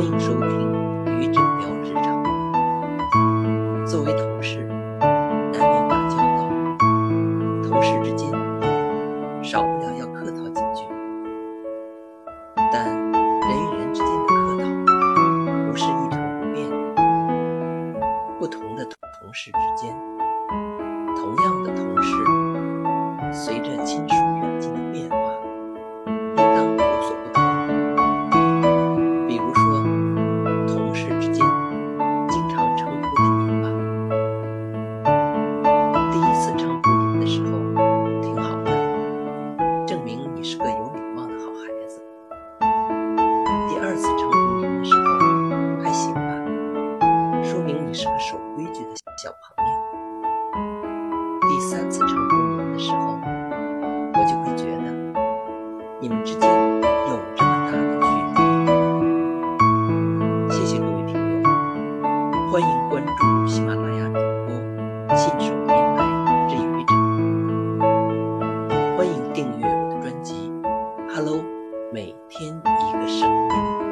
欢迎收听与正聊职场作为同事难免打交道同事之间少不了要客套几句。但人与人之间的客套不是一成不变不同的同事之间同样的同事随着亲疏远近的变化证明你是个有礼貌的好孩子。第二次称呼您的时候还行吧，说明你是个守规矩的小朋友。第三次称呼您的时候，我就会觉得你们之间有这么大的距离。谢谢各位听友，欢迎关注喜马拉雅。一个生命